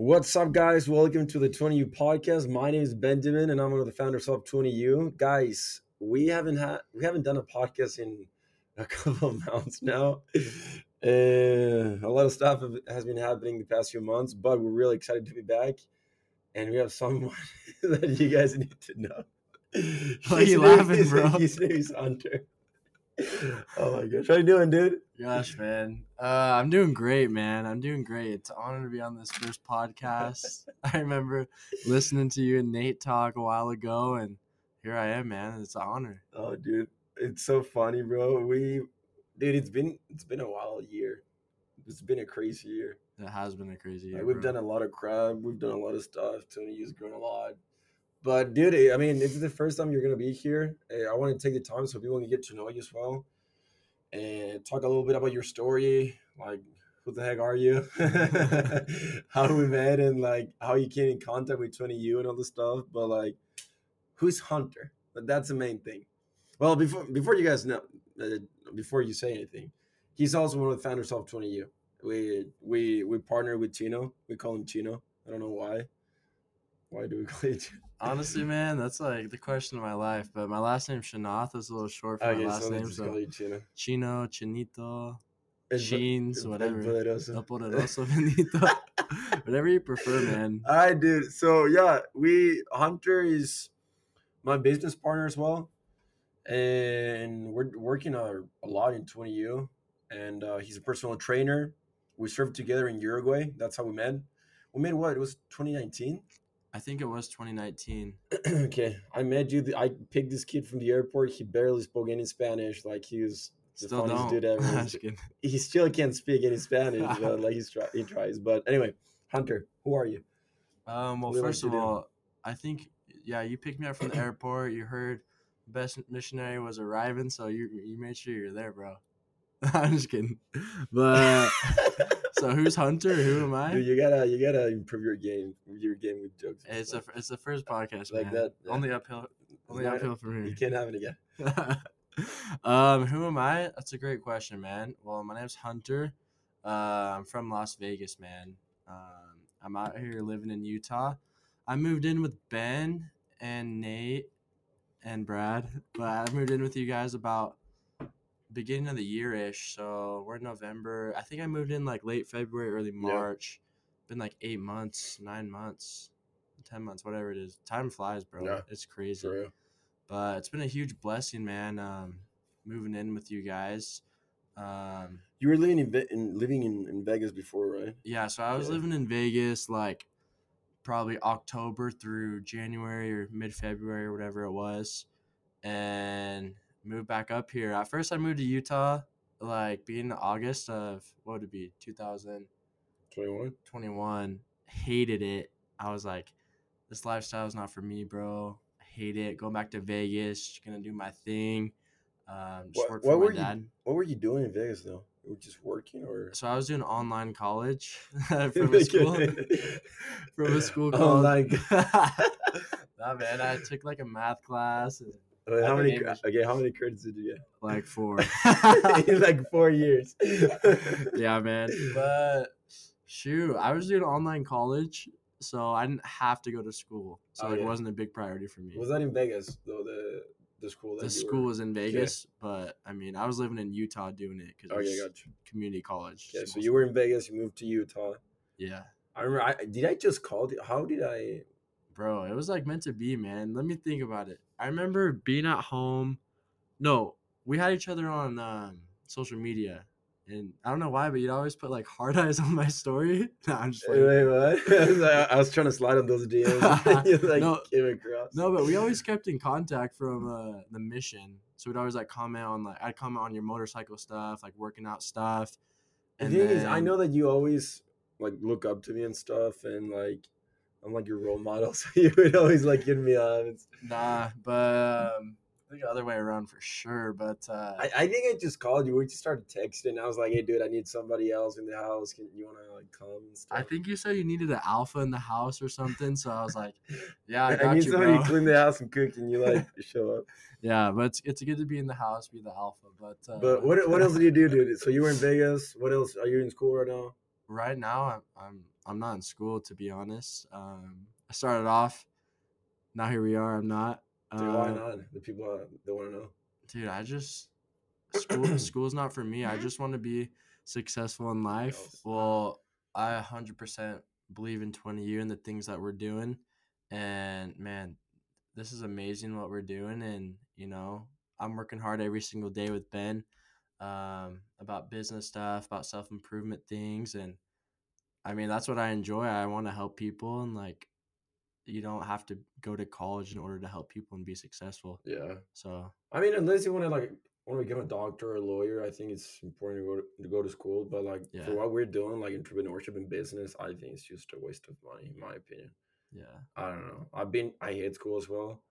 What's up, guys? Welcome to the 20U podcast. My name is Benjamin, and I'm one of the founders of 20U. Guys, we haven't had we haven't done a podcast in a couple of months now. And a lot of stuff has been happening the past few months, but we're really excited to be back. And we have someone that you guys need to know. Why are you laughing, bro? His name is Hunter. Oh my gosh, how you doing, dude? Gosh, man. Uh, I'm doing great, man. I'm doing great. It's an honor to be on this first podcast. I remember listening to you and Nate talk a while ago, and here I am, man. It's an honor. Oh, dude, it's so funny, bro. We, dude, it's been it's been a while, a year. It's been a crazy year. It has been a crazy year. Like, we've bro. done a lot of crap. We've done a lot of stuff. 20U has grown a lot. But dude, I mean, this is the first time you're gonna be here. Eh, I want to take the time so people can get to know you as well, and talk a little bit about your story. Like, who the heck are you? how we met, and like how you came in contact with 20U and all this stuff. But like, who's Hunter? But that's the main thing. Well, before before you guys know, uh, before you say anything, he's also one of the founders of 20U. We we we partner with Chino. We call him Chino. I don't know why. Why do we call? Chino? Honestly, man, that's like the question of my life. But my last name Shanath is a little short for my last so name. So you Chino. Chino, Chinito, El- Sheens, El- El whatever. Poderoso. El Poderoso Benito. Whatever you prefer, man. All right, dude. So yeah, we Hunter is my business partner as well, and we're working a, a lot in 20U, and uh, he's a personal trainer. We served together in Uruguay. That's how we met. We met what? It was 2019. I think it was 2019. okay, I met you. I picked this kid from the airport. He barely spoke any Spanish. Like he was the Still funniest don't. dude ever. I'm He's- just kidding. he still can't speak any Spanish, but like he's try, he tries. But anyway, Hunter, who are you? Um, well, What do you like first of do? all, I think yeah, you picked me up from the airport. You heard the best missionary was arriving, so you you made sure you're there, bro. I'm just kidding. But so who's Hunter? Who am I? Dude, you gotta you gotta improve your game your game with jokes. It's a it's the first podcast, Like man. that, yeah. Only uphill, only not- uphill from here. you can't have it again. um, who am I? That's a great question, man. Well, my name's Hunter. Uh, I'm from Las Vegas, man. Um, I'm out here living in Utah. I moved in with Ben and Nate and Brad, but I moved in with you guys about beginning of the year ish. So we're in November. I think I moved in like late February, early March. Been like eight months, nine months, ten months, whatever it is. Time flies, bro. Yeah, it's crazy but it's been a huge blessing, man. Um, moving in with you guys. Um, You were living in, in living in, in Vegas before, right? yeah, so I was Yeah. living in Vegas like probably October through January or mid February or whatever it was, and moved back up here. At first, I moved to Utah like being August of what would it be 2021. Twenty one. Hated it. I was like, this lifestyle is not for me, bro. I hate it. Going back to Vegas, just gonna do my thing. Um, just What, work what were dad. you What were you doing in Vegas though? You were just working or So I was doing online college from a school from a school Oh called. my nah, man, I took like a math class and Wait, how many? been English. Okay, how many credits did you get? like four. like four years. yeah, man. But shoot, I was doing online college, so I didn't have to go to school, so Oh, like, yeah. it wasn't a big priority for me. was that in Vegas though? The the school. That the school Were... was in Vegas, but I mean, I was living in Utah doing it because Okay, gotcha. community college. Okay, so you were in Vegas. You moved to Utah. yeah, I remember. I did. I just called you. How did I? bro. It was like meant to be, man. Let me think about it. I remember being at home. No, we had each other on um, social media, and I don't know why, but you'd always put like hard eyes on my story. Nah, I'm just playing. wait, what? I was, trying to slide on those DMs. you like No. came across. No, but we always kept in contact from uh, the mission. So we'd always like comment on like I'd comment on your motorcycle stuff, like working out stuff. The And thing is, I know that you always like look up to me and stuff, and like I'm like your role model, so you would always like give me up. Nah, but um, I think the other way around for sure. But uh, I, I think I just called you. We just started texting. I was like, "Hey, dude, I need somebody else in the house. Can you want to like come and stuff?" I think you said you needed an alpha in the house or something. So I was like, yeah, I I, need you, somebody bro. to clean the house and cook, and you like show up. Yeah, but it's, it's good to be in the house, be the alpha. But uh, But what what else did you do, dude? So you were in Vegas. What else? Are you in school right now? right now I'm, I'm I'm not in school to be honest. Um, I started off. Now here we are. I'm not. Dude, why Uh, not? The people uh, they want to know. dude i just school school's not for me i just want to be successful in life well i 100% believe in 20U and the things that we're doing and man this is amazing what we're doing and you know i'm working hard every single day with ben um, about business stuff about self-improvement things and i mean that's what i enjoy i want to help people and like you don't have to go to college in order to help people and be successful Yeah. so I mean, unless you want to like want to become a doctor or a lawyer, I think it's important to go to, to go to school. But like Yeah. for what we're doing, like entrepreneurship and business, I think it's just a waste of money, in my opinion. yeah I don't know. I've been I hate school as well.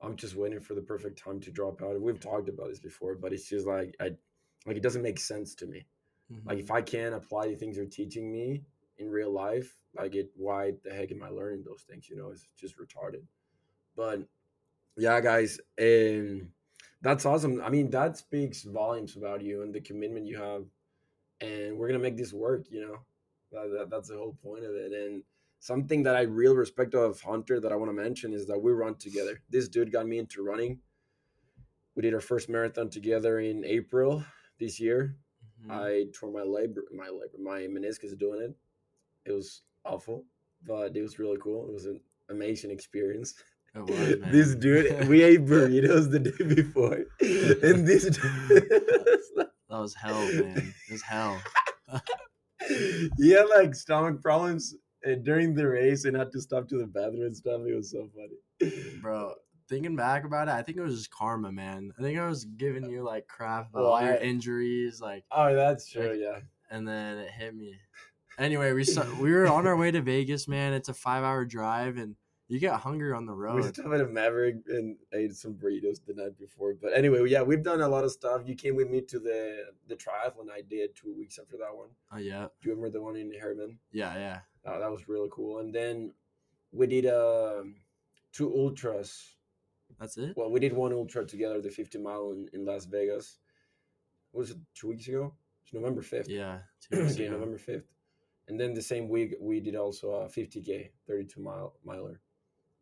I'm just waiting for the perfect time to drop out. We've talked about this before, but it's just like I like it doesn't make sense to me. Like Mhm. if I can't apply the things they're teaching me in real life, like it why the heck am I learning those things? You know, it's just retarded. But yeah, guys, um that's awesome. I mean, that speaks volumes about you and the commitment you have. And we're gonna make this work, you know. That, that, that's the whole point of it. And something that I real respect of Hunter that I want to mention is that we run together. This dude got me into running. We did our first marathon together in April this year. Mhm. I tore my labor, my labor, my meniscus doing it. It was awful, but it was really cool. It was an amazing experience. It was, man. this dude, we ate burritos the day before, and this that was hell, man. It was hell. he had like stomach problems uh, during the race and had to stop to the bathroom and stuff. It was so funny, Bro, thinking back about it, I think it was just karma, man. I think I was giving you like crap about all your Why? injuries, like, Oh, that's true. Like, Yeah. and then it hit me. Anyway, we we were on our way to Vegas, man. It's a five hour drive, and you get hungry on the road. We stopped at a Maverik and ate some burritos the night before. But anyway, yeah, we've done a lot of stuff. You came with me to the the triathlon I did two weeks after that one. Oh yeah, Do you remember the one in Herman? yeah, yeah. Uh, that was really cool. And then we did um two ultras. That's it. Well, we did one ultra together, the 50 mile in, in Las Vegas. What was it two weeks ago? It's November 5th. Yeah. two weeks ago. November 5th. And then the same week we did also a 50k, 32 mile miler.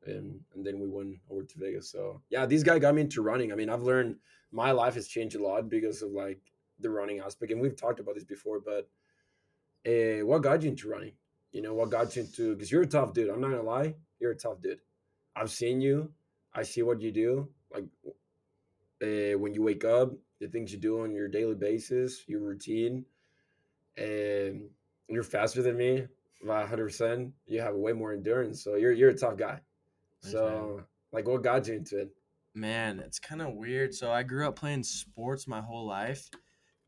And and then we went over to Vegas. So yeah, this guy got me into running. I mean, I've learned my life has changed a lot because of like the running aspect. And we've talked about this before, but uh, what got you into running? You know, what got you into because you're a tough dude. I'm not gonna lie, you're a tough dude. I've seen you, I see what you do. Like uh, when you wake up, the things you do on your daily basis, your routine, and you're faster than me by 100. percent You have way more endurance, so you're you're a tough guy. So, like, what got you into it? Man, it's kind of weird. So I grew up playing sports my whole life,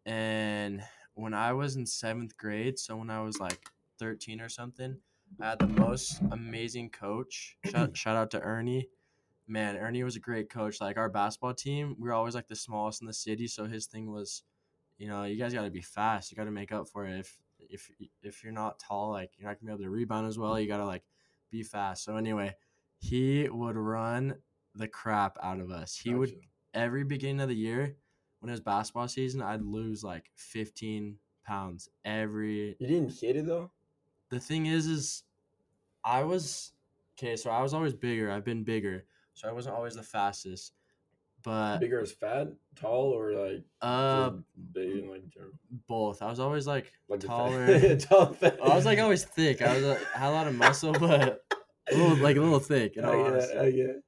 and when I was in seventh grade, so when I was like thirteen or something, I had the most amazing coach. Shout, shout out to Ernie. Man, Ernie was a great coach. Like our basketball team, we were always like the smallest in the city. So his thing was, you know, you guys got to be fast. You got to make up for it. If if if you're not tall, like you're not gonna be able to rebound as well. You got to like be fast. So anyway, he would run the crap out of us. He would every beginning of the year when it was basketball season, I'd lose like 15 pounds every. You didn't hit it though. The thing is, is I was okay. So I was always bigger. I've been bigger, so I wasn't always the fastest. But Bigger as fat, tall, or like uh, big in like general. both. I was always like Like taller. tall, fat. I was like always thick. I was uh, had a lot of muscle, but a little like a little thick. In all I get, I get.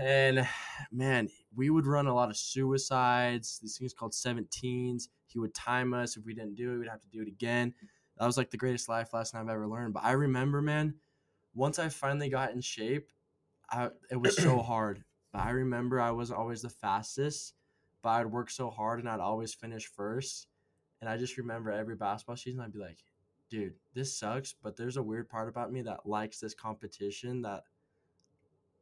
And man, we would run a lot of suicides, these things called 17s. He would time us. If we didn't do it, we'd have to do it again. That was like the greatest life lesson I've ever learned. But I remember, man, once I finally got in shape, I, it was so hard. But I remember I wasn't always the fastest, but I'd work so hard and I'd always finish first. And I just remember every basketball season, I'd be like, dude, this sucks, but there's a weird part about me that likes this competition that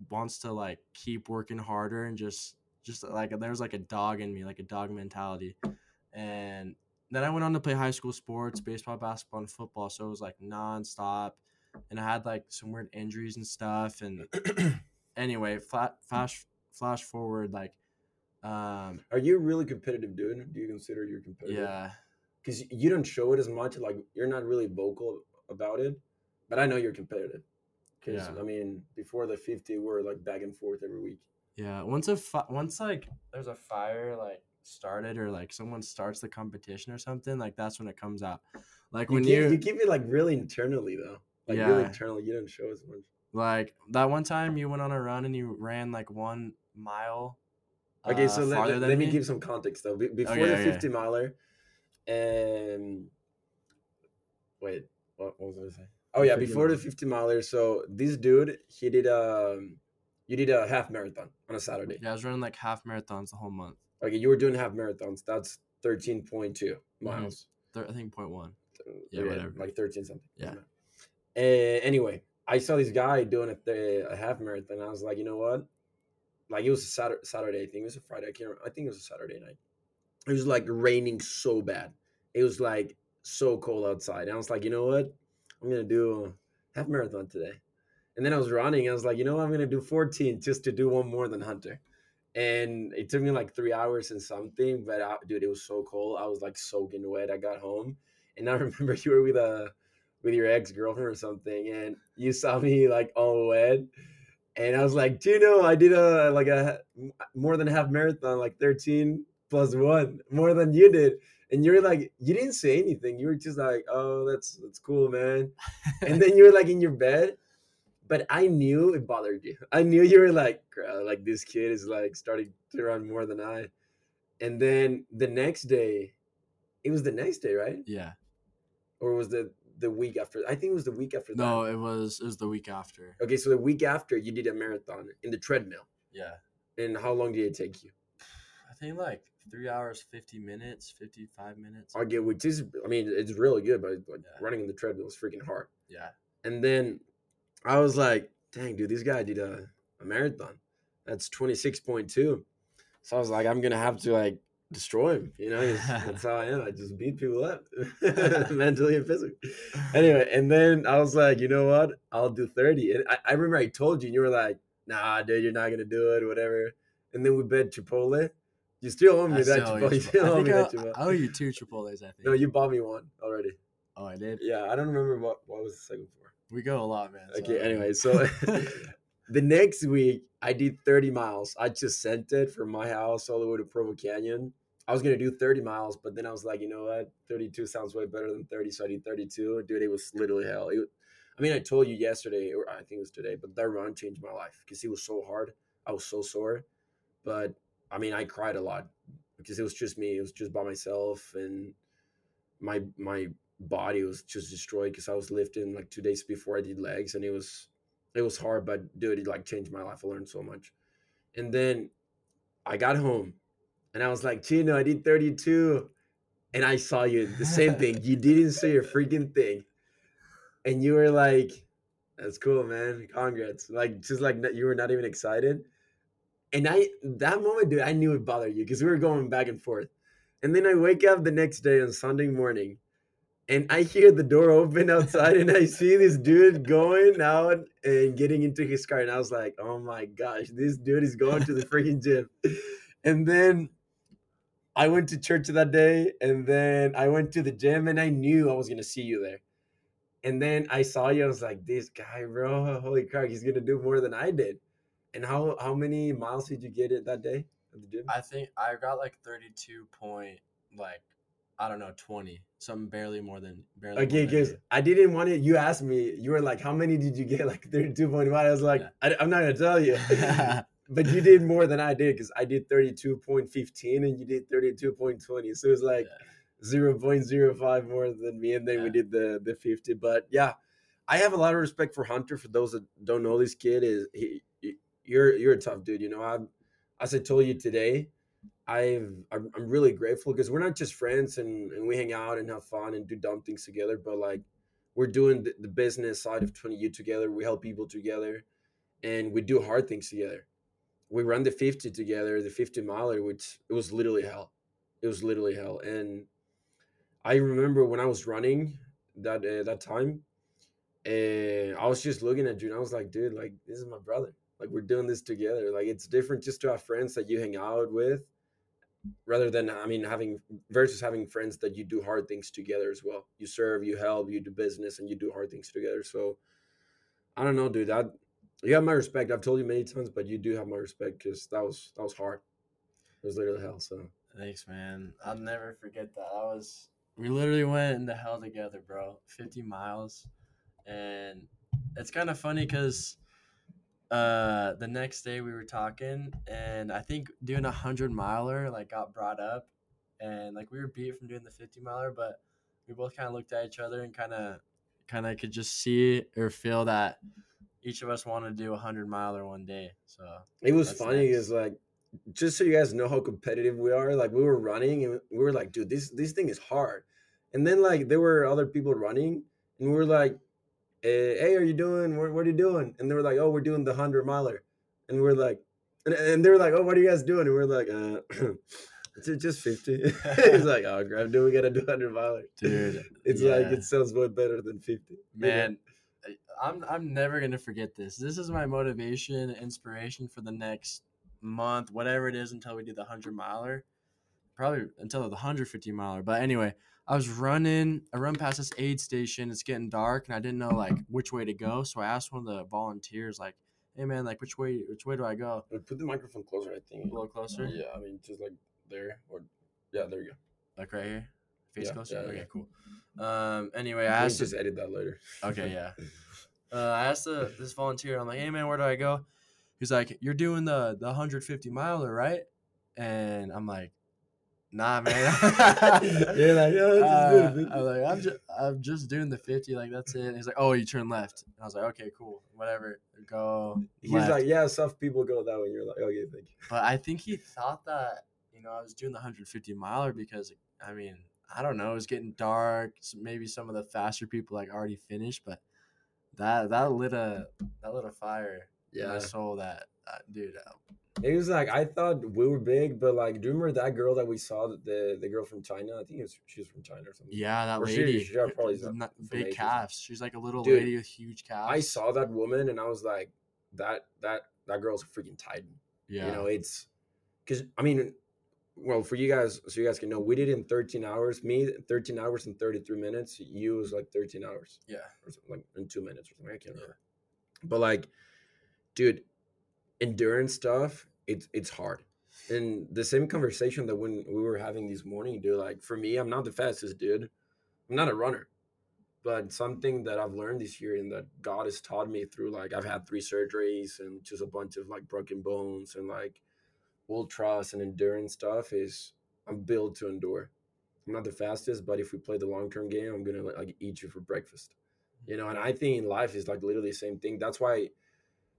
wants to like keep working harder and just just like there's like a dog in me, like a dog mentality. And then I went on to play high school sports, baseball, basketball, and football. So it was like nonstop. And I had like some weird injuries and stuff. And anyway, flat, flash flash forward, like um Are you a really competitive dude? Do you consider you're competitive? yeah. Because you don't show it as much. Like you're not really vocal about it. but I know you're competitive. Because Yeah. I mean, before the 50, we're like back and forth every week. Yeah, once a fi- once like there's a fire like started or like someone starts the competition or something, like that's when it comes out. Like You when keep, you, you keep it like really internally though. Like really Yeah. internally, you don't show as much. Like that one time you went on a run and you ran like one mile. Okay, uh, so let, let, me me. give some context though. Be- before Okay, the okay. 50 miler, and wait, what, what was I say? Oh yeah, 50 before the 50 miler. So this dude, he did a, you did a half marathon on a Saturday. Yeah, I was running like half marathons the whole month. Okay, you were doing half marathons. That's 13.2 Mhm. miles. Thir- I think point one. Uh, Yeah, whatever. like 13 something. Yeah. Uh, anyway, I saw this guy doing a, th- a half marathon. I was like, you know what? Like it was a Saturday, Saturday. I think it was a Friday. I can't. Remember. I think it was a Saturday night. It was like raining so bad. It was like so cold outside. And I was like, you know what? I'm gonna do a half marathon today. And then I was running. I was like, you know what? I'm gonna do 14 just to do one more than Hunter. And it took me like three hours and something. But I, dude, it was so cold. I was like soaking wet. I got home, and I remember you were with a with your ex girlfriend or something, and you saw me like all wet. And I was like, do you know I did a like a more than half marathon, like 13 plus one, more than you did. And you're like, you didn't say anything. You were just like, oh, that's that's cool, man. And then you were like in your bed. But I knew it bothered you. I knew you were like, like this kid is like starting to run more than I. And then the next day, it was the next day, right? Yeah. Or was the the week after? I think it was the week after that. No, it was it was the week after. Okay, so the week after you did a marathon in the treadmill. Yeah. And how long did it take you? I think like three hours, fifty minutes, fifty five minutes. I get which is I mean it's really good, but like Yeah. running in the treadmill is freaking hard. Yeah. And then I was like, dang, dude, this guy did a, a marathon. That's 26.2. So I was like, I'm gonna have to like destroy him. You know, that's how I am. I just beat people up mentally and physically. Anyway, and then I was like, you know what? I'll do 30. And I, I remember I told you, and you were like, nah, dude, you're not gonna do it, whatever. And then we bet Chipotle. You still owe me I that Chipotle. You still I owe me think that Chipotle. I owe you two Chipotles. I think. No, you bought me one already. oh, I did. Yeah, I don't remember what what was the second for. We go a lot, man. Okay, I anyway, so the next week I did 30 miles. I just sent it from my house all the way to Provo Canyon. I was gonna do 30 miles, but then I was like, you know what? 32 sounds way better than 30, so I did 32. Dude, it was literally hell. It, I mean, I told you yesterday, or I think it was today, but that run changed my life because it was so hard. I was so sore, but I mean, I cried a lot because it was just me. It was just by myself, and my my body was just destroyed because I was lifting like two days before I did legs, and it was it was hard, but dude, it like changed my life. I learned so much, and then I got home, and I was like, Chino, I did thirty two, and I saw you the same thing. You didn't say a freaking thing, and you were like, "That's cool, man. Congrats!" Like just like you were not even excited. And I that moment, dude, I knew it bothered you because we were going back and forth. And then I wake up the next day on Sunday morning, and I hear the door open outside, and I see this dude going out and getting into his car, and I was like, "Oh my gosh, this dude is going to the freaking gym." And then I went to church that day, and then I went to the gym, and I knew I was gonna see you there. And then I saw you, I was like, "This guy, bro, holy crap, he's gonna do more than I did." And how how many miles did you get it that day at the gym? I think I got like thirty two point like I don't know twenty something barely more than barely. Okay, because. I didn't want it. You asked me, you were like, "How many did you get?" Like thirty-two point one. I was like, Yeah. I, "I'm not gonna tell you," but you did more than I did because I did thirty-two point fifteen and you did thirty-two point twenty. So it was like Yeah. zero point zero five more than me, and then we did the the fifty. But yeah, I have a lot of respect for Hunter. For those that don't know, this kid is he. he- You're you're a tough dude. You know, I as I told you today, I've I'm, really grateful because we're not just friends and, and we hang out and have fun and do dumb things together, but like we're doing the, the business side of 20U together. We help people together, and we do hard things together. We run the 50 together, the 50 miler, which it was literally hell. It was literally hell, and I remember when I was running that uh, that time, and I was just looking at you, and I was like, dude, like this is my brother. Like we're doing this together. Like it's different just to have friends that you hang out with rather than I mean having versus having friends that you do hard things together as well. You serve, you help, you do business, and you do hard things together. So I don't know, dude. That you have my respect. I've told you many times, but you do have my respect because that was that was hard. It was literally hell. So Thanks, man. I'll never forget that. I was we literally went into hell together, bro. Fifty miles, and it's kind of funny because uh the next day we were talking, and I think doing a hundred miler like got brought up, and like we were beat from doing the fifty miler, but we both kind of looked at each other and kind of kind of could just see or feel that each of us wanted to do a hundred miler one day. So it was funny. nice. Is like just so you guys know how competitive we are. Like we were running and we were like, dude, this this thing is hard. And then like there were other people running, and we were like, hey, are you doing? What, what are you doing? And they were like, oh, we're doing the hundred miler, and we are like, and, and they were like, oh, what are you guys doing? And we are like, uh. It's just 50. He's like, oh, grab, dude, we gotta do 100 miler? Dude, It's like, it sounds way better than 50. man I- i'm i'm never gonna forget this this is my motivation inspiration for the next month whatever it is until we do the 100 miler probably until the 150 miler but anyway i was running i run past this aid station it's getting dark and i didn't know like which way to go so i asked one of the volunteers like hey man like which way which way do i go Uh, Put the microphone closer, I think. a little closer Yeah, I mean, just like there. or Yeah, there you go. like right here face Yeah, closer yeah, okay yeah. cool um anyway i asked just edit that later. Okay, yeah. Uh, I asked the, this volunteer, I'm like, hey man, where do I go? He's like, you're doing the the 150 miler, right? And I'm like, nah, man. You're like, "Yeah, just Uh, do it, bitch." I'm like, I'm just, I'm just doing the 50, like that's it. And he's like, oh, you turn left. And I was like, okay, cool, whatever, go. He's left. like, yeah, soft people go that way. You're like, okay, thank you. but I think he thought that you know I was doing the 150 miler because I mean I don't know it was getting dark. s- Maybe some of the faster people like already finished, but that that lit a that lit a fire in Yeah. my soul. That uh, dude, uh, It was like I thought we were big, but like, do you remember that girl that we saw? The the girl from China. I think it was she was from China or something. yeah, that Or she- lady, she probably is the Asia big calves. She's like a little Dude, lady with huge calves. I saw that woman and I was like, that that that girl's a freaking titan. Yeah, You know, it's because I mean, well, for you guys, so you guys can know, we did it in 13 hours. Me, 13 hours and 33 minutes. You was like 13 hours yeah, or something, like in two minutes or something. I can't remember. But like, dude, endurance stuff, it's it's hard. And the same conversation that when we were having this morning, dude, like for me, I'm not the fastest dude. I'm not a runner. But something that I've learned this year and that God has taught me through like I've had three surgeries and just a bunch of like broken bones and like ultras and endurance stuff is I'm built to endure. I'm not the fastest, but if we play the long term game, I'm gonna like eat you for breakfast. You know, and I think in life is like literally the same thing. That's why,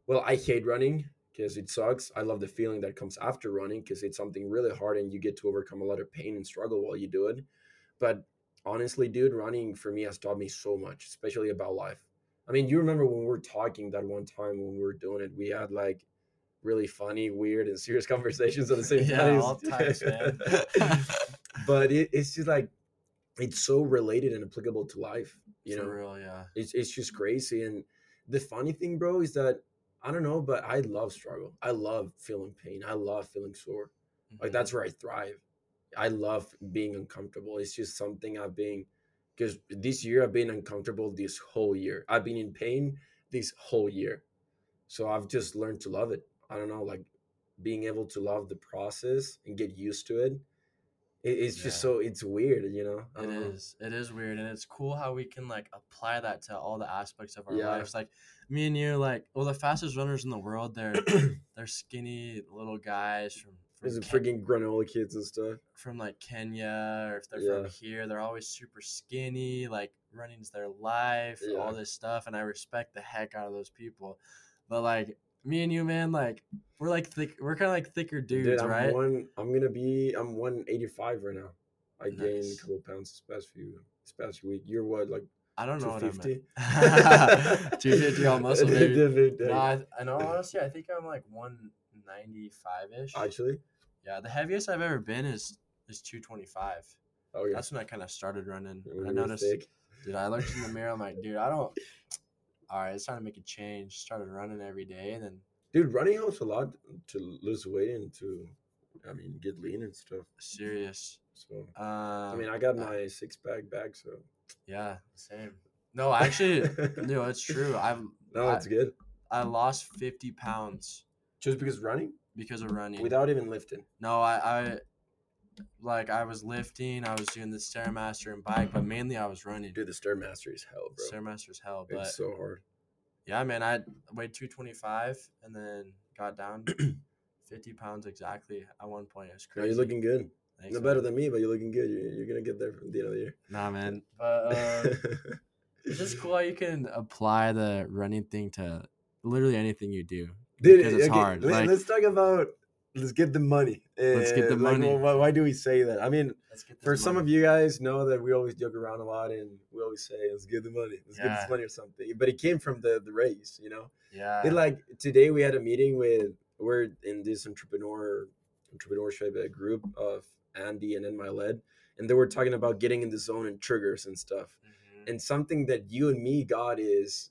well, I hate running because it sucks. I love the feeling that comes after running because it's something really hard and you get to overcome a lot of pain and struggle while you do it. But honestly, dude, running for me has taught me so much, especially about life. I mean, you remember when we were talking that one time when we were doing it, we had like really funny, weird, and serious conversations at the same Yeah, time. all types, man. but it, it's just like it's so related and applicable to life. You for know, real, yeah. it's it's just crazy. And the funny thing, bro, is that I don't know, but I love struggle. I love feeling pain. I love feeling sore. Like Mhm. that's where I thrive. I love being uncomfortable. It's just something I've been because this year I've been uncomfortable this whole year. I've been in pain this whole year. So I've just learned to love it. I don't know, like being able to love the process and get used to it. it it's just so it's weird, you know. It know. is. It is weird, and it's cool how we can like apply that to all the aspects of our Yeah. lives. Like me and you, like well, the fastest runners in the world, they're they're skinny little guys from from, There's the Ken- freaking granola kids and stuff. from like Kenya, or if they're Yeah. from here, they're always super skinny. Like running's their life, Yeah. all this stuff, and I respect the heck out of those people. But like me and you, man, like we're like thick. We're kind of like thicker dudes, Dude, I'm right? one. I'm gonna be. I'm 185 right now. I gained a couple pounds this past few this past week. You're what, like I don't know what I'm 250? at. 250 all muscle, baby. 250. No, I, I know. Honestly, I think I'm like 195 ish. Actually, Yeah, the heaviest I've ever been is is 225. oh yeah. That's when I kind of started running. I noticed, thick. dude. I looked in the mirror. I'm like, dude, I don't. All right, it's time to make a change. Started running every day, and then Dude, running helps a lot to lose weight and to I mean, get lean and stuff. Serious. So Um, I mean, I got my six pack back, so yeah, same. No, actually, no, it's true. I've no, I- it's good. I lost fifty pounds Just because running because of running. without even lifting. no, I, I like I was lifting. I was doing the stairmaster and bike, but mainly I was running. Dude, the stairmaster is hell, bro. Stairmaster's hell, but It's so hard. yeah, man, I weighed two twenty five and then got down fifty pounds exactly at one point. It was No, crazy. you're looking good. Thanks, No man. better than me, but you're looking good. You're, you're gonna get there from the end of the year. Nah, man. But uh, it's just cool how you can apply the running thing to literally anything you do. Dude, because it's okay, hard. Let, Like- us talk about let's get the money. Let's get the Uh, like, money. wh- wh- why do we say that? I mean, Let's get for some of you guys know that we always joke around a lot and we always say let's get the money let's get Yeah. this money or something but it came from the the race you know yeah, it like today we had a meeting with we're in this entrepreneur entrepreneurship uh, group of andy and in my lead, and they were talking about getting in the zone and triggers and stuff. Mhm. and something that you and me got is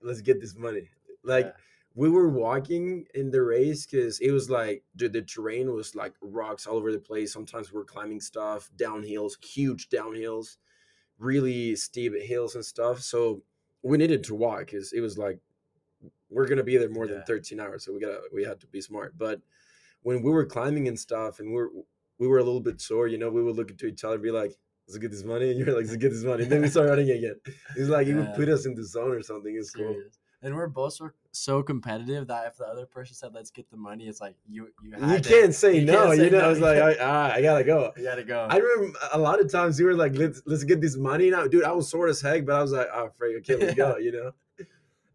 let's get this money. Like Yeah. we were walking in the race because it was like dude, the terrain was like rocks all over the place. Sometimes we are climbing stuff downhills huge downhills really steep hills and stuff. So we needed to walk because it was like we're gonna be there more than 13 hours so we gotta we had to be smart. But when we were climbing and stuff and we were we were a little bit sore you know we would look into each other and be like let's get this money and you're like let's get this money and then we start running again it's like it would put us in the zone or something it's cool And we're both so, so competitive that if the other person said let's get the money, it's like you you, you can't say you no. can't say you know, no. it's like I, ah, I gotta go. you gotta go. I remember a lot of times you were like, "Let's let's get this money now, dude." I was sore as heck, but I was like, "Oh, freak, okay, let's go." You know?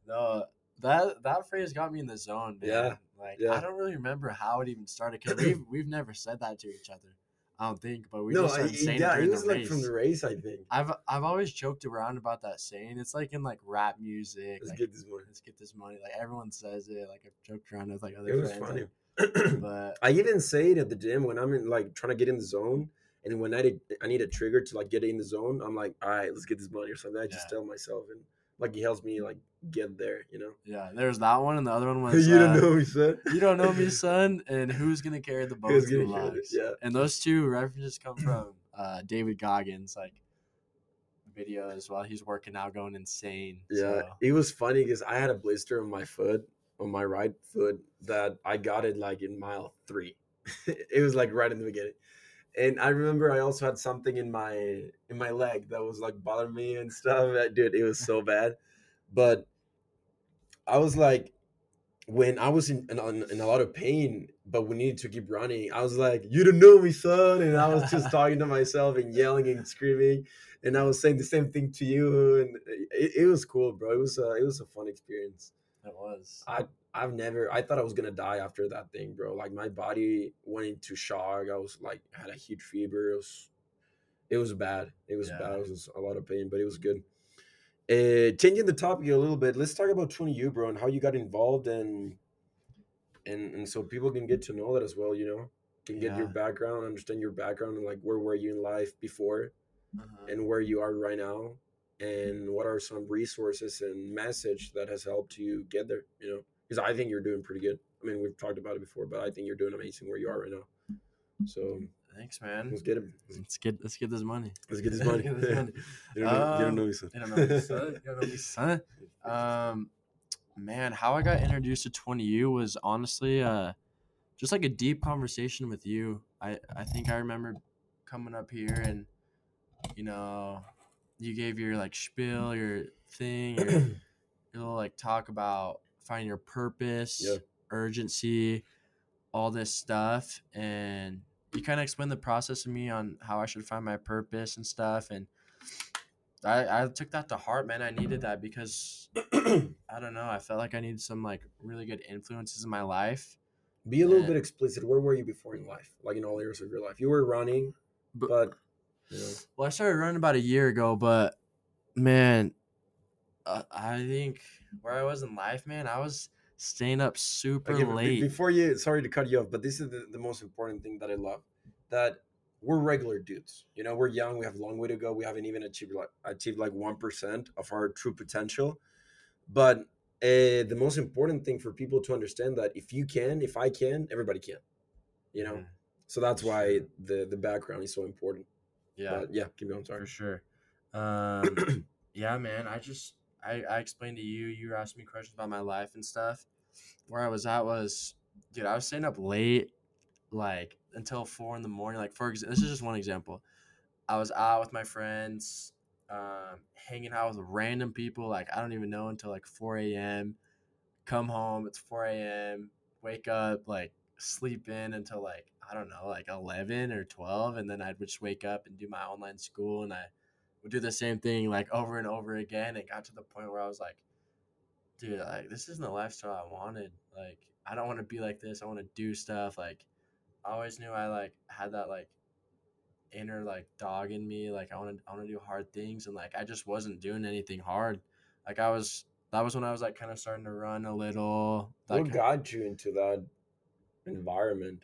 no, that that phrase got me in the zone. Man. Yeah, like yeah. I don't really remember how it even started because we've we've never said that to each other. I don't think, but we no, just I, started saying yeah, it it was the like race. from the race, I think. I've I've always joked around about that saying. It's like in like rap music. Let's like, get this money. let's get this money. Like everyone says it. Like I've joked around with like other It was friends. funny. like, but I even say it at the gym when I'm in like trying to get in the zone, and when I did, I need a trigger to like get in the zone. I'm like, "All right, let's get this money" or something. I just tell myself, and like he helps me like get there. You know? yeah, there's that one, and the other one was you uh, don't know me, son. You don't know me, son, and who's gonna carry the Who's boats and gonna carry it, yeah. And those two references come from uh, David Goggins, like videos while he's working out, going insane. Yeah, So, it was funny because I had a blister on my foot, on my right foot, that I got it like in mile three. it was like right in the beginning, and I remember I also had something in my in my leg that was like bothering me and stuff. Dude, it was so bad, but I was like, when I was in, in in a lot of pain, but we needed to keep running. I was like, "You don't know me, son," and I was just talking to myself and yelling and screaming and I was saying the same thing to you, and it, it was cool, bro. It was a, it was a fun experience. it was. I I've never I thought I was gonna die after that thing, bro. Like my body went into shock. I was like had a huge fever. It was it was bad. It was Yeah. bad. It was a lot of pain, but it was good. Uh, changing the topic a little bit, let's talk about 20U, bro, and how you got involved and and and so people can get to know that as well. You know, can get your background, understand your background, and like where were you in life before Uh-huh. and where you are right now and what are some resources and message that has helped you get there you know because i think you're doing pretty good i mean we've talked about it before but i think you're doing amazing where you are right now so Thanks, man. let's get it Let's get let's get this money. let's get this money, Get this money. you don't know, you don't Um, know me, son. You don't know me, son. You don't know me, son. Um, man, how I got introduced to 20U was honestly uh, just like a deep conversation with you. I I think I remember coming up here and you know you gave your like spiel, your thing, your, your little like talk about finding your purpose, Yeah. urgency, all this stuff, and you kind of explained the process to me on how I should find my purpose and stuff, and I I took that to heart, man. I needed that because I don't know, I felt like I needed some like really good influences in my life. be a little Yeah. bit explicit where were you before in life like in all areas of your life you were running But- but you know Well, I started running about a year ago, but man, uh, I think where I was in life, man, I was staying up super Okay, late. before you sorry to cut you off but this is the, the most important thing that i love that we're regular dudes you know we're young we have a long way to go we haven't even achieved like achieved like 1% of our true potential but uh, the most important thing for people to understand that if you can if i can everybody can you know Mhm. So that's why the the background is so important. Yeah, But yeah, keep going. sorry. for sure. Um, yeah, man. I just I, I explained to you. You were asking me questions about my life and stuff. Where I was at was, dude, I was staying up late, like until four in the morning. Like for example, this is just one example. I was out with my friends, um, hanging out with random people. Like I don't even know until like four a.m. Come home, it's four a.m. Wake up, like sleep in until like I don't know, like eleven or twelve, and then I'd just wake up and do my online school, and I would do the same thing like over and over again. It got to the point where I was like, dude, like this isn't the lifestyle I wanted. Like I don't want to be like this. I want to do stuff. Like I always knew I like had that like inner like dog in me. Like I want to I want to do hard things, and like I just wasn't doing anything hard. Like I was. That was when I was like kind of starting to run a little. Like what got you into that environment?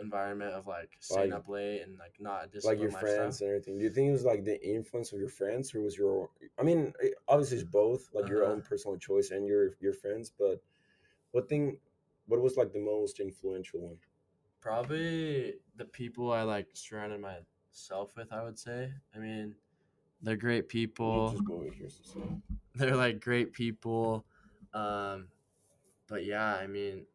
Environment of like staying Like- up late and like not like your lifestyle. friends and everything. Do you think it was like the influence of your friends, or was your? I mean, obviously it's both, like your Uh-huh. own personal choice and your your friends. But what thing? What was like the most influential one? Probably the people I like surrounded myself with. I would say. I mean, they're great people. Just go over here. so- so- they're like great people. Um, but yeah, I mean,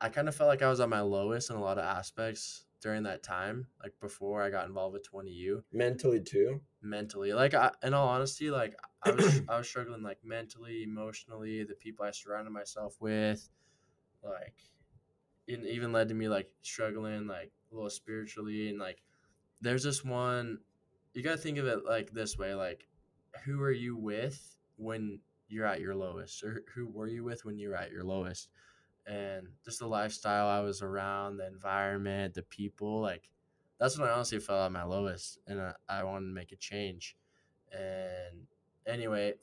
I kind of felt like I was at my lowest in a lot of aspects during that time, like before I got involved with 20U Mentally too. mentally. Like, I, in all honesty, like I was, I was struggling like mentally, emotionally, the people I surrounded myself with, like, it even led to me like struggling like a little spiritually and like, there's this one, you gotta think of it like this way, like, who are you with when you're at your lowest or who were you with when you were at your lowest and just the lifestyle i was around the environment the people like that's when i honestly felt at my lowest and i, I wanted to make a change and anyway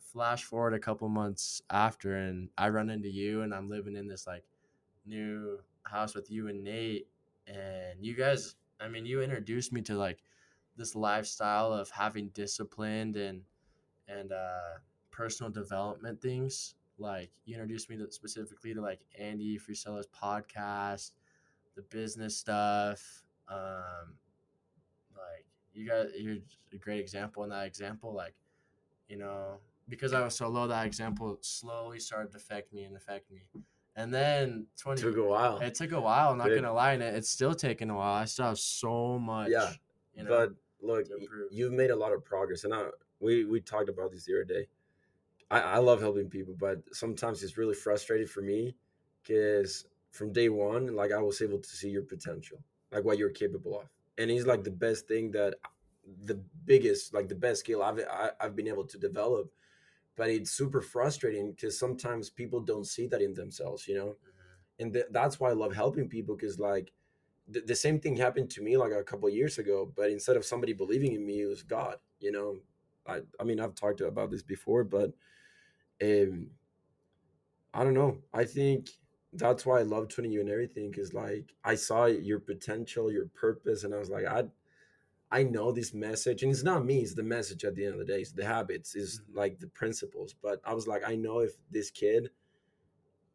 flash forward a couple months after and i run into you and i'm living in this like new house with you and nate and you guys i mean you introduced me to like this lifestyle of having disciplined and and uh, personal development things. Like you introduced me to specifically to like Andy Frisella's podcast, the business stuff. Um, like you guys, you're a great example in that example. Like, you know, because I was so low, that example slowly started to affect me and affect me. And then twenty, it Took a while. it took a while. I'm not gonna lie, and it, it's still taking a while. I still have so much. Yeah, you know, but look, to y- improve. you've made a lot of progress, and I we we talked about this the other day. I, I love helping people, but sometimes it's really frustrating for me because from day one, like I was able to see your potential, like what you're capable of, and it's like the best thing that the biggest, like the best skill I've I, I've been able to develop. But it's super frustrating because sometimes people don't see that in themselves, you know Mhm. and th- that's why I love helping people because like the, the same thing happened to me like a couple of years ago, but instead of somebody believing in me, it was God. You know, I I mean I've talked about this before, but um, I don't know. I think that's why I love 20U and everything because like I saw your potential, your purpose, and I was like I. I know this message, and it's not me; it's the message. At the end of the day, it's the habits, is Mhm. like the principles. But I was like, I know if this kid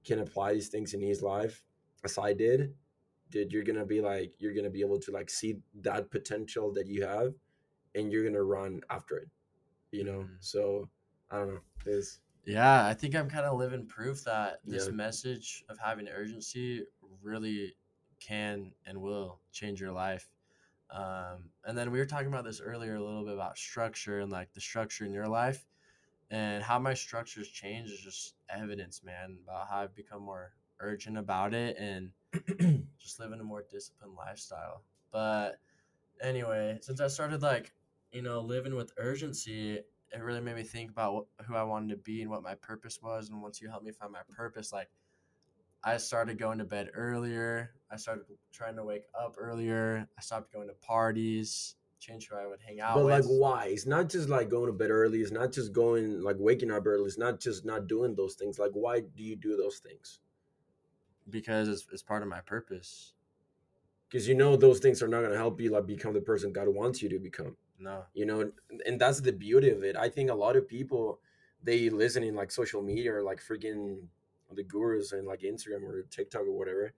can apply these things in his life as I did, dude, you're gonna be like you're gonna be able to like see that potential that you have and you're gonna run after it. You know? Mhm. So I don't know. It's Yeah, I think I'm kind of living proof that this Yeah. message of having urgency really can and will change your life. Um, and then we were talking about this earlier a little bit about structure and like the structure in your life and how my structures change is just evidence, man, about how I've become more urgent about it and just living a more disciplined lifestyle. But anyway, since I started like, you know, living with urgency, it really made me think about what, who I wanted to be and what my purpose was. And once you helped me find my purpose, like I started going to bed earlier. I started trying to wake up earlier. I stopped going to parties, Changed who I would hang out but like why? It's not just like going to bed early, it's not just going like waking up early, it's not just not doing those things. Like why do you do those things? because it's, it's part of my purpose. Because you know those things are not gonna help you like become the person God wants you to become. No. you know and that's the beauty of it i think a lot of people they listen in like social media or like freaking the gurus and like instagram or tiktok or whatever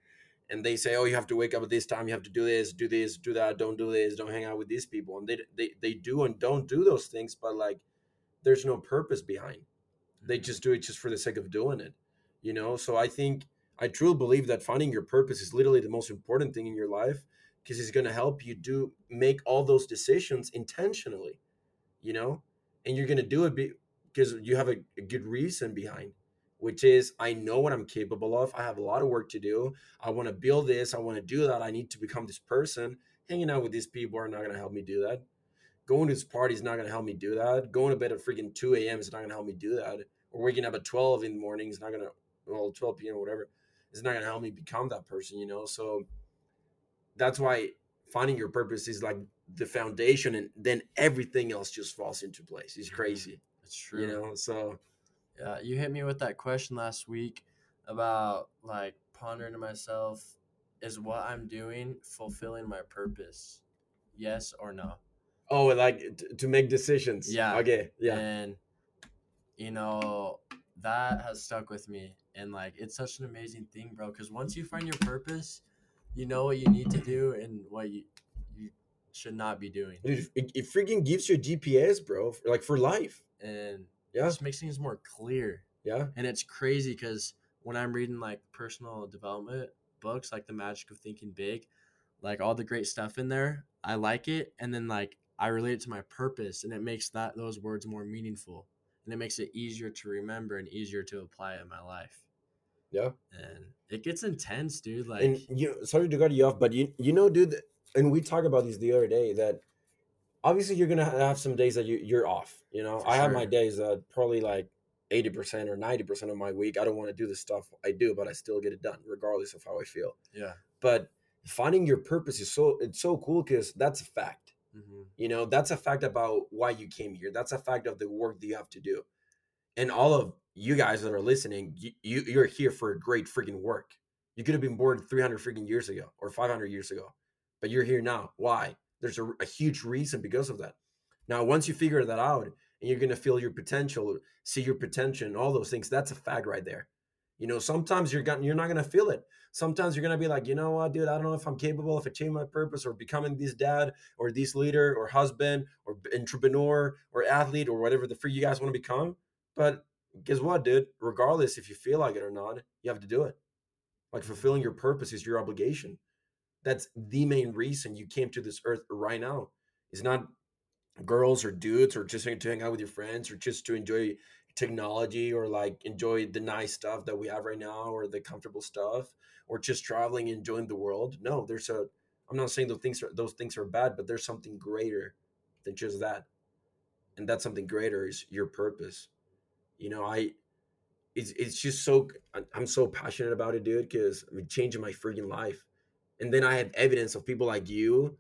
and they say, "Oh, you have to wake up at this time. You have to do this, do this, do that. Don't do this. Don't hang out with these people." And they they they do and don't do those things, but like, there's no purpose behind. They mm-hmm. just do it just for the sake of doing it, you know. So I think I truly believe that finding your purpose is literally the most important thing in your life because it's going to help you do make all those decisions intentionally, you know, and you're going to do it because you have a, a good reason behind which is I know what I'm capable of. I have a lot of work to do. I want to build this. I want to do that. I need to become this person. Hanging out with these people are not going to help me do that. Going to this party is not going to help me do that. Going to bed at freaking 2 a.m. is not going to help me do that. Or waking up at 12 in the morning is not going to, well, 12 p.m. or whatever, is not going to help me become that person, you know? So that's why finding your purpose is like the foundation and then everything else just falls into place. It's mm-hmm. crazy. It's true. You know, so Yeah, you hit me with that question last week about like pondering to myself, is what I'm doing fulfilling my purpose? Yes or no? Oh, like t- to make decisions. Yeah. Okay. Yeah. And you know, that has stuck with me. And like it's such an amazing thing, bro. Cause once you find your purpose, you know what you need to do and what you you should not be doing. Dude, it, it freaking gives you a GPS, bro. for- Like for life. And Yeah. just makes things more clear. Yeah. And it's crazy because when I'm reading like personal development books, like The Magic of Thinking Big, like all the great stuff in there, I like it. And then like I relate it to my purpose and it makes that those words more meaningful. And it makes it easier to remember and easier to apply in my life. Yeah. And it gets intense, dude. Like and you sorry to cut you off, but you you know, dude, and we talked about this the other day that obviously you're gonna have some days that you you're off. You know, I have my days that probably like eighty percent or ninety percent of my week. I don't want to do the stuff I do, but I still get it done regardless of how I feel. yeah. But finding your purpose is so it's so cool because that's a fact. hmm You know, that's a fact about why you came here. That's a fact of the work that you have to do. And all of you guys that are listening, you, you you're here for great freaking work. You could have been born 300 freaking years ago or 500 years ago, but you're here now. Why? There's a, a huge reason because of that. Now, once you figure that out and you're going to feel your potential, see your potential all those things, that's a fact right there. You know, sometimes you're gonna, you're not going to feel it. Sometimes you're going to be like, you know what, dude, I don't know if I'm capable of achieving my purpose or becoming this dad or this leader or husband or entrepreneur or athlete or whatever the freak you guys want to become. But guess what, dude? Regardless if you feel like it or not, you have to do it. Like fulfilling your purpose is your obligation. That's the main reason you came to this earth right now. It's not girls or dudes or just to hang out with your friends or just to enjoy technology or like enjoy the nice stuff that we have right now or the comfortable stuff or just traveling and enjoying the world. No, there's a I'm not saying those things are those things are bad, but there's something greater than just that. And that something greater is your purpose. You know, I it's it's just so I'm so passionate about it, dude, because I mean, changing my freaking life. And then I have evidence of people like you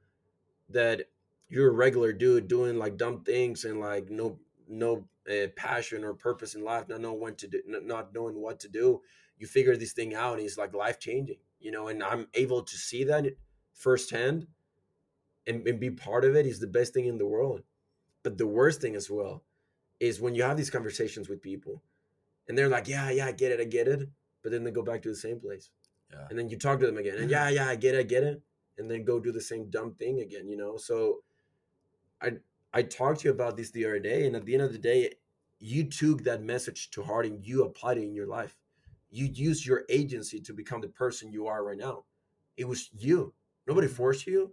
that you're a regular dude doing like dumb things and like no no uh, passion or purpose in life, not knowing what to do, not knowing what to do. You figure this thing out, and it's like life changing, you know. And I'm able to see that firsthand and, and be part of it is the best thing in the world. But the worst thing as well is when you have these conversations with people and they're like, yeah, yeah, I get it, I get it. But then they go back to the same place. Yeah. And then you talk to them again and yeah, yeah, I get it, I get it. And then go do the same dumb thing again, you know? So I I talked to you about this the other day, and at the end of the day, you took that message to heart and you applied it in your life. You used your agency to become the person you are right now. It was you. Nobody mm-hmm. forced you.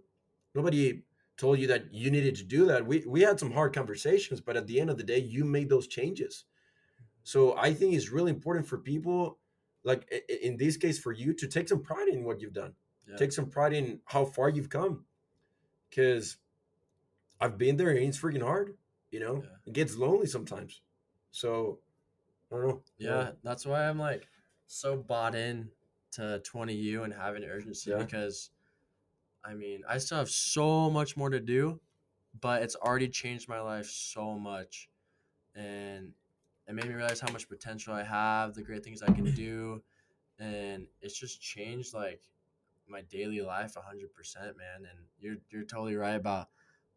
Nobody told you that you needed to do that. We we had some hard conversations, but at the end of the day, you made those changes. So I think it's really important for people, like in this case for you, to take some pride in what you've done. Yeah. Take some pride in how far you've come. Because I've been there and it's freaking hard. You know, Yeah. it gets lonely sometimes. So I don't know. Yeah, that's why I'm like so bought in to 20U and having urgency Yeah. because I mean, I still have so much more to do, but it's already changed my life so much. And it made me realize how much potential I have, the great things I can do, and it's just changed like my daily life 100%, man. And you're you're totally right about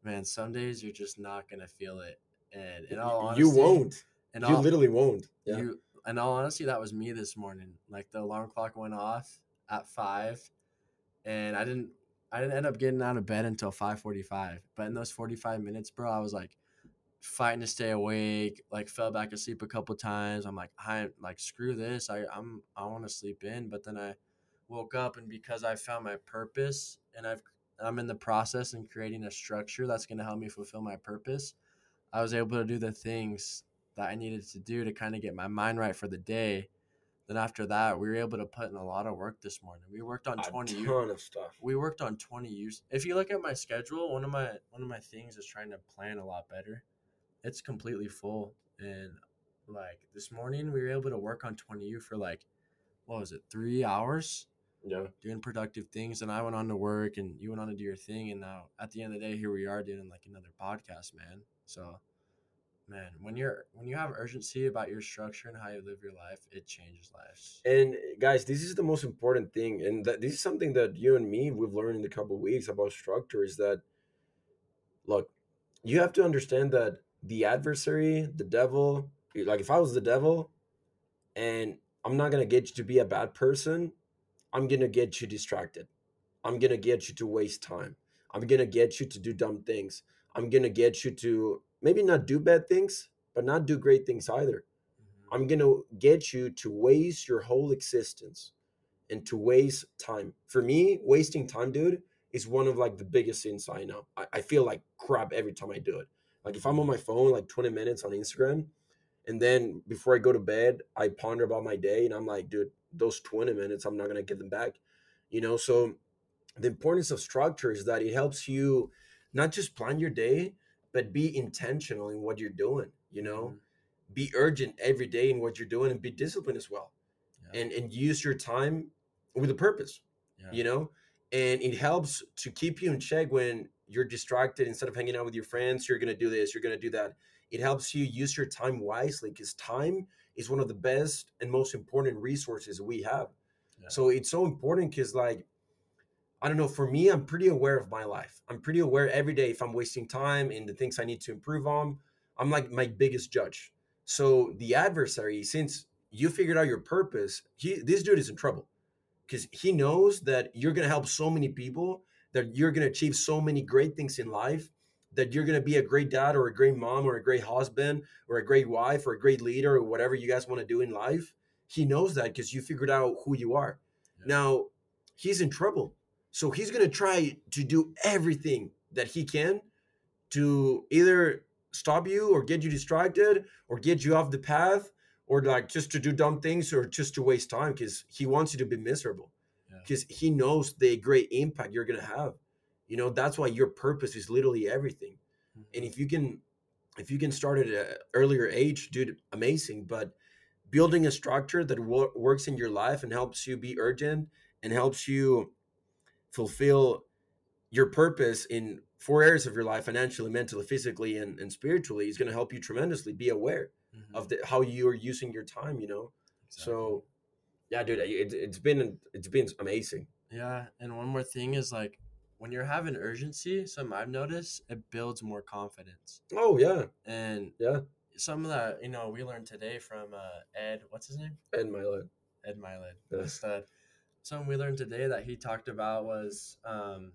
man, some days you're just not going to feel it. And in all honesty, you won't. in You all- literally won't. Yeah. you in all honesty that was me this morning like the alarm clock went off at five and I didn't I didn't end up getting out of bed until 5:45. But in those 45 minutes, bro, I was like fighting to stay awake. Like fell back asleep a couple times. I'm like I like screw this. I I'm I want to sleep in. But then I woke up and because I found my purpose and I've I'm in the process and creating a structure that's going to help me fulfill my purpose. I was able to do the things that I needed to do to kind of get my mind right for the day. Then after that, we were able to put in a lot of work this morning. We worked on A 20 ton of stuff. we worked on 20 use. If you look at my schedule, one of my one of my things is trying to plan a lot better. It's completely full and like this morning we were able to work on 20U for like what was it? 3 hours Yeah. doing productive things and I went on to work and you went on to do your thing and now at the end of the day here we are doing like another podcast, man. So man, when you're when you have urgency about your structure and how you live your life, it changes lives. And eh, guys, this is the most important thing, and that this is something that you and me we've learned in a couple of weeks about structure. Is that look, you have to understand that the adversary, the devil, eh, like if I was the devil, and I'm not gonna get you to be a bad person, I'm gonna get you distracted. I'm gonna get you to waste time. I'm gonna get you to do dumb things. I'm gonna get you to maybe not do bad things, but not do great things either. Mm-hmm. I'm going to get you to waste your whole existence and to waste time. For me, wasting time, dude, is one of like the biggest sins I know. I, I feel like crap every time I do it. Like if I'm on my phone like 20 minutes on Instagram, and then before I go to bed, I ponder about my day and I'm like, dude, those 20 minutes, I'm not going to get them back. You know, so the importance of structure is that it helps you not just plan your day, but be intentional in what you're doing, you know? Mhm. be urgent every day in what you're doing and be disciplined as well Yeah. and and use your time with a purpose Yeah. you know and it helps to keep you in check when you're distracted instead of hanging out with your friends you're going to do this you're going to do that it helps you use your time wisely because time is one of the best and most important resources we have Yeah. so it's so important because like I don't know. For me, I'm pretty aware of my life. I'm pretty aware every day if I'm wasting time in the things I need to improve on. I'm like my biggest judge. So the adversary, since you figured out your purpose, he this dude is in trouble because he knows that you're gonna help so many people, that you're gonna achieve so many great things in life, that you're gonna be a great dad or a great mom or a great husband or a great wife or a great leader or whatever you guys want to do in life. He knows that because you figured out who you are. Yeah. Now he's in trouble. So he's going to try to do everything that he can to either stop you or get you distracted or get you off the path or like just to do dumb things or just to waste time because he wants you to be miserable Yeah. because he knows the great impact you're going to have. You know, that's why your purpose is literally everything. And Mhm. if you can if you can start at an earlier age, dude, amazing. But building a structure that wo- works in your life and helps you be urgent and helps you fulfill your purpose in four areas of your life financially mentally physically and, and spiritually is going to help you tremendously be aware Mhm. of the, how you're using your time you know so yeah dude it, it's been it's been amazing Yeah, and one more thing is like when you're having urgency, something I've noticed, it builds more confidence. oh yeah And Yeah. some of that, you know, we learned today from uh, Ed, what's his name? ed life Ed Mylett. Yeah. Something we learned today that he talked about was um,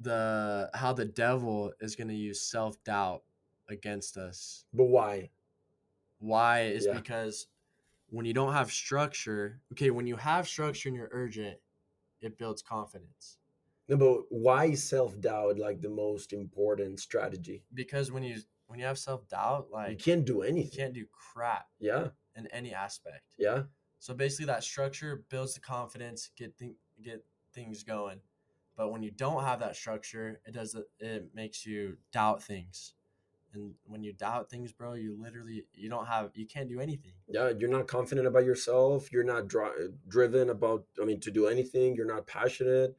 the how the devil is going to use self doubt against us. but why Why is Yeah. because when you don't have structure, okay, when you have structure and you're urgent, it builds confidence. no but why is self-doubt like the most important strategy Because when you when you have self doubt, like you can't do anything. you can't do crap yeah in any aspect. yeah So basically, that structure builds the confidence, get th- get things going. But when you don't have that structure, it does it, makes you doubt things, and when you doubt things, bro, you literally you don't have you can't do anything. yeah you're not confident about yourself. You're not dri- driven about i mean to do anything. You're not passionate.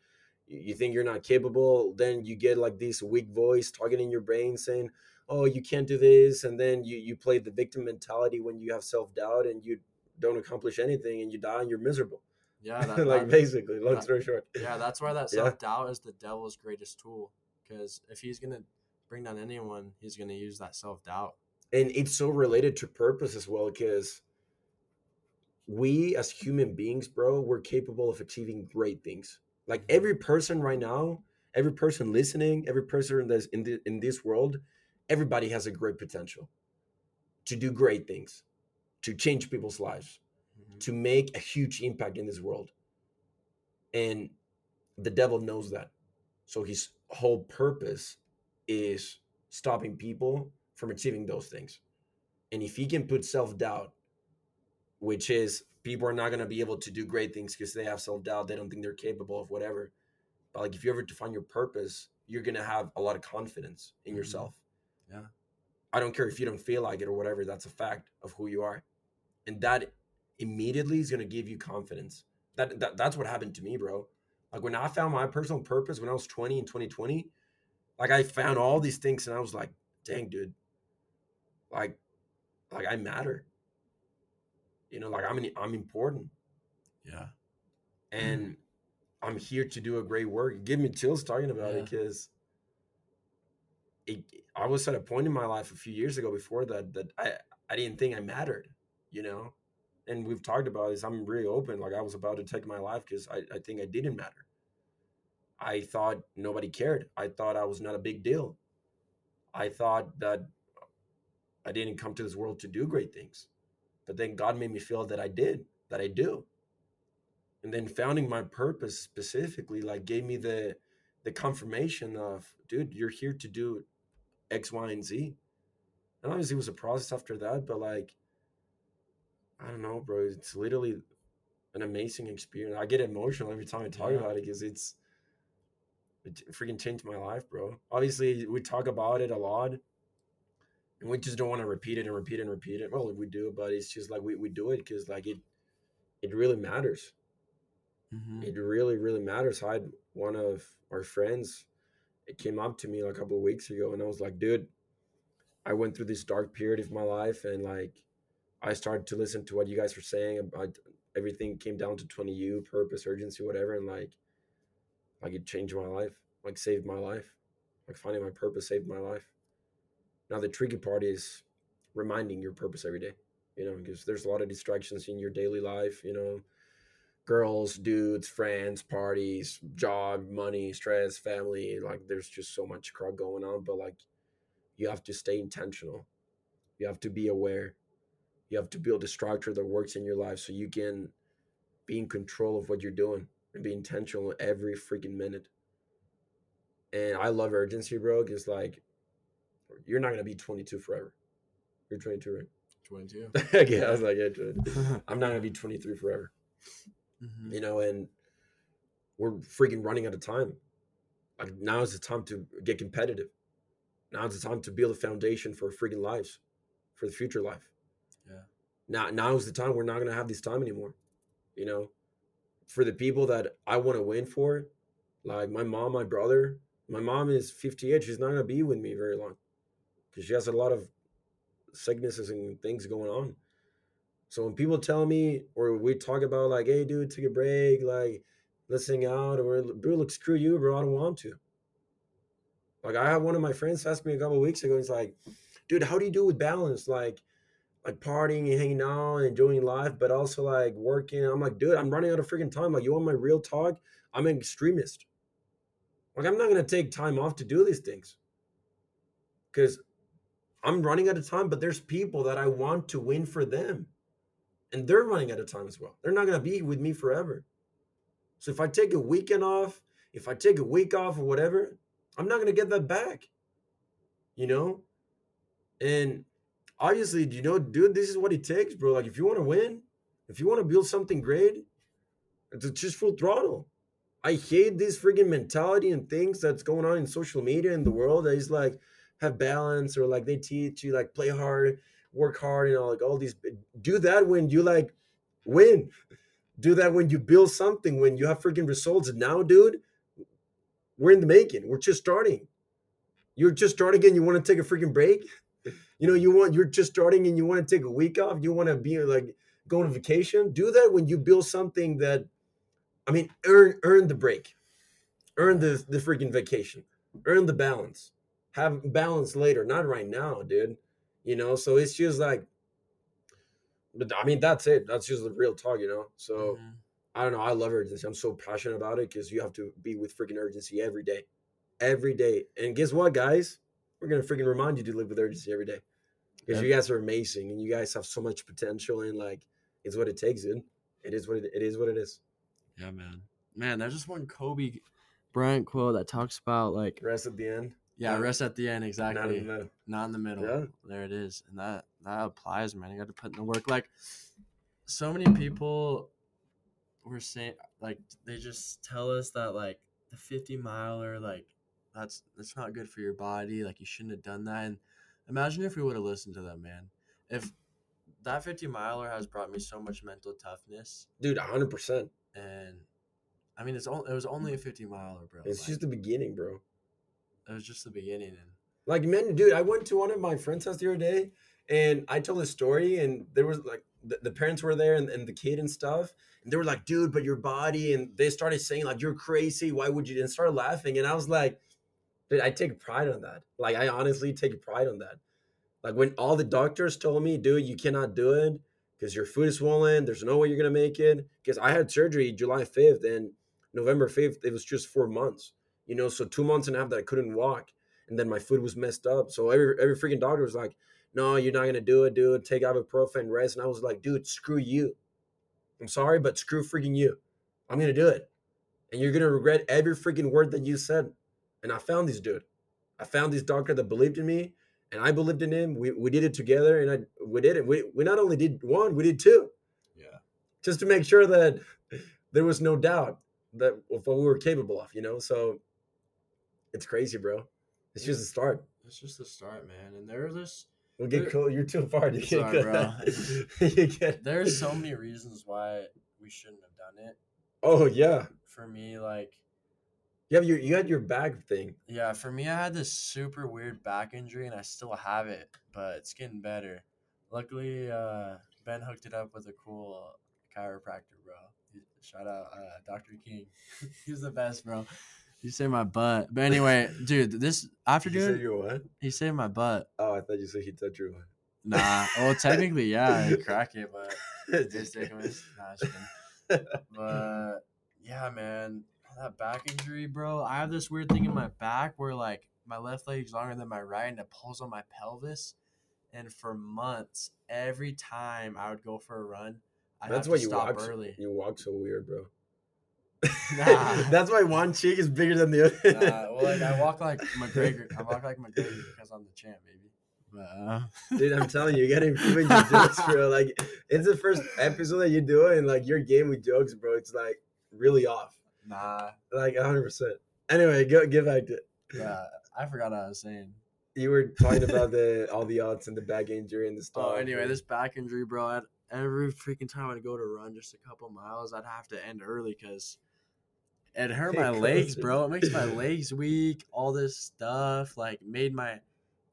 You think you're not capable. Then you get like this weak voice talking in your brain saying oh you can't do this. And then you you play the victim mentality when you have self-doubt and you don't accomplish anything and you die and you're miserable Yeah, that, like that- basically long that- story short yeah, that's why that Yeah. self doubt is the devil's greatest tool. Because if he's gonna bring down anyone, he's gonna use that self doubt. and it's so related to purpose as well because we as human beings bro we're capable of achieving great things Like mm-hmm. every person right now, every person listening, every person that's in the, in this world, everybody has a great potential to do great things, to change people's lives, Mhm. to make a huge impact in this world. And the devil knows that. So his whole purpose is stopping people from achieving those things. And if he can put self doubt, which is people are not going to be able to do great things because they have self doubt, they don't think they're capable of whatever. But like if you ever define your purpose, you're going to have a lot of confidence in Mhm. yourself. Yeah. I don't care if you don't feel like it or whatever, that's a fact of who you are. And that immediately is going to give you confidence. That, that that's what happened to me, bro. Like when I found my personal purpose when I was 20 in 2020, like I found all these things and I was like, dang, dude, like, like I matter. You know, like I'm I'm important Yeah. and mm-hmm. I'm here to do a great work. give me chills talking about Yeah. it because it, I was at a point in my life a few years ago before that that I I didn't think I mattered, you know. And we've talked about this. I'm really open. Like I was about to take my life because I, I think I didn't matter. I thought nobody cared. I thought I was not a big deal. I thought that I didn't come to this world to do great things. But then God made me feel that I did, that I do. And then founding my purpose specifically like gave me the the confirmation of, dude, you're here to do X, Y, and Z. And obviously it was a process after that, but like I don't know, bro. It's literally an amazing experience. I get emotional every time I talk Yeah. about it because it's it freaking changed my life, bro. Obviously, we talk about it a lot, and we just don't want to repeat it and repeat it and repeat it. Well, we do, but it's just like we, we do it because like it it really matters. Mhm. It really really matters. I had one of our friends. It came up to me like a couple of weeks ago, and I was like, dude, I went through this dark period of my life, and like I started to listen to what you guys were saying about everything came down to 20U, purpose, urgency, whatever, and like like it changed my life, like saved my life. Like finding my purpose saved my life. Now the tricky part is reminding your purpose every day, you know, because there's a lot of distractions in your daily life, you know, girls, dudes, friends, parties, job, money, stress, family, like there's just so much crap going on, but like you have to stay intentional. You have to be aware. You have to build a structure that works in your life so you can be in control of what you're doing and be intentional every freaking minute. And I love urgency, bro, because like you're not gonna be 22 forever. You're 22, right? 22. yeah, I was like, yeah, 22. I'm not gonna be 23 forever. Mhm. You know, and we're freaking running out of time. Like now is the time to get competitive. Now is the time to build a foundation for freaking lives, for the future life. Now now is the time we're not gonna have this time anymore. You know, for the people that I want to win for, like my mom, my brother. My mom is 58. She's not gonna be with me very long because she has a lot of sicknesses and things going on. So when people tell me or we talk about like, hey dude, take a break, like let's hang out, or bro, look, screw you, bro, I don't want to. Like I had one of my friends ask me a couple weeks ago, he's like, dude, how do you do with balance? Like like partying and hanging out and enjoying life, but also like working. I'm like, dude, I'm running out of freaking time. Like, you want my real talk? I'm an extremist. Like, I'm not gonna take time off to do these things. Cause I'm running out of time, but there's people that I want to win for them. And they're running out of time as well. They're not gonna be with me forever. So if I take a weekend off, if I take a week off or whatever, I'm not gonna get that back. You know? And obviously, you know, dude, this is what it takes, bro. Like if you want to win, if you want to build something great, it's just full throttle. I hate this freaking mentality and things that's going on in social media in the world that is like have balance or like they teach you like play hard, work hard, you know, like all these do that when you like win. Do that when you build something, when you have freaking results. And now, dude, we're in the making. We're just starting. You're just starting and you want to take a freaking break. You know, you want you're just starting and you want to take a week off. You want to be like go on vacation. Do that when you build something that, I mean, earn earn the break, earn the the freaking vacation, earn the balance. Have balance later, not right now, dude. You know, so it's just like, but I mean, that's it. That's just the real talk, you know. So Mhm. I don't know. I love urgency. I'm so passionate about it because you have to be with freaking urgency every day, every day. And guess what, guys? We're gonna freaking remind you to live with urgency every day because you guys are amazing and you guys have so much potential and like it's what it takes, dude. It is what it, it is. What it is. Yeah, man. Man, there's just one Kobe Bryant quote that talks about like Rest at the end. yeah, Not- rest at the end exactly. Not in the, not in the middle. Yeah. There it is. And that that applies, man. You got to put in the work. Like so many people were saying like they just tell us that like the 50 miler like that's that's not good for your body. Like you shouldn't have done that. And imagine if we would have listened to them, man. If that 50 miler has brought me so much mental toughness dude. 100. percent and I mean it's only it was only a 50 miler, bro. It's Like, just the beginning, bro. it was just the beginning and Like, man, dude, I went to one of my friends' house the other day and I told a story, and there was like the, the parents were there and, and the kid and stuff. And they were like, dude, but your body. And they started saying, like, you're crazy. Why would you? And started laughing. And I was like, dude, I take pride on that. Like, I honestly take pride on that. Like, when all the doctors told me, dude, you cannot do it because your foot is swollen. There's no way you're to make it. Because I had surgery July 5th and November 5th, it was just four months, you know, so two months and a half that I couldn't walk and then my foot was messed up. So every every freaking doctor was like, "No, you're not gonna do it, dude. Take ibuprofen, rest." And I was like, "Dude, screw you. I'm sorry, but screw freaking you. I'm gonna do it, and you're gonna regret every freaking word that you said." And I found this dude. I found this doctor that believed in me, and I believed in him. We we did it together, and I we did it. We we not only did one, we did two, yeah. just to make sure that there was no doubt that of what we were capable of. You know, so it's crazy, bro. It's just a start. It's just the start, man. And there are this We'll get There- cool. You're too far to get Sorry, bro. you get. there's so many reasons why we shouldn't have done it. Oh yeah, For me, like you have your you had your bag thing. yeah, for me I had this super weird back injury and I still have it, but it's getting better. Luckily, uh Ben hooked it up with a cool chiropractor, bro. He- Shout out uh, Dr. King. He's the best, bro. He saved my butt. But anyway, dude, this after You doing you what? he saved my butt. Oh, I thought you said he touched your butt. Nah. Well technically, yeah, I crack it, but? Just nah. But yeah, man, that back injury, bro. I have this weird thing in my back where like my left leg's longer than my right, and it pulls on my pelvis. And for months, every time I would go for a run, I'd That's have why to you stop walk. so- early. You walk so weird, bro. Nah. That's why one cheek is bigger than the other. Nah, well, like I walk like McGregor. I walk like McGregor because I'm the champ, baby. But uh, Dude, I'm telling you, you gotta improve in your jokes, bro. Like, it's the first episode that you do it, and like your game with jokes, bro. It's like really off, nah, like 100. percent Anyway, go get back to. yeah, I forgot what I was saying. You were talking about the all the odds and the back injury and the stuff. Oh, anyway, this back injury, bro. I'd, every freaking time I'd go to run just a couple miles, I'd have to end early because it hurt my It legs, bro. It makes my legs weak. All this stuff like made my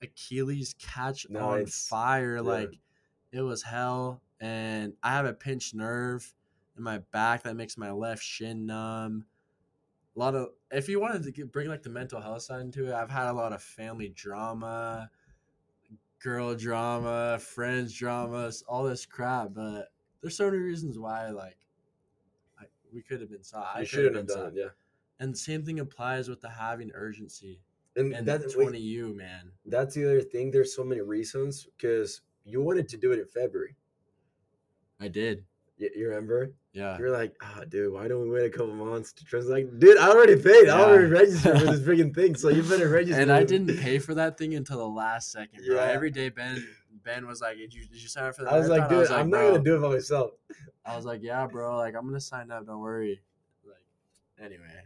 Achilles catch on fire. Yeah. Like it was hell. And I have a pinched nerve in my back that makes my left shin numb. A lot of, if you wanted to get, bring like the mental health side into it, I've had a lot of family drama, girl drama, friends dramas, all this crap. But there's so many reasons why, like, I, we could have been stopped. I you could have shouldn't been have done it, yeah. And same thing applies with the having urgency And, and that's that 20U, man. that's the other thing. There's so many reasons because you wanted to do it in February. I did. You, you remember? Yeah. You're like, ah, dude, why don't we wait a couple months to transfer? Like, dude, I already paid. I already registered for this freaking thing, so you better register. And I didn't pay for that thing until the last second, bro. Yeah. Every day, Ben Ben was like, "Did you did you sign up for that? I was like, marathon?" dude, I'm not gonna do it by myself. I was like, "Yeah, bro. Like, I'm gonna sign up. Don't worry." Like, anyway,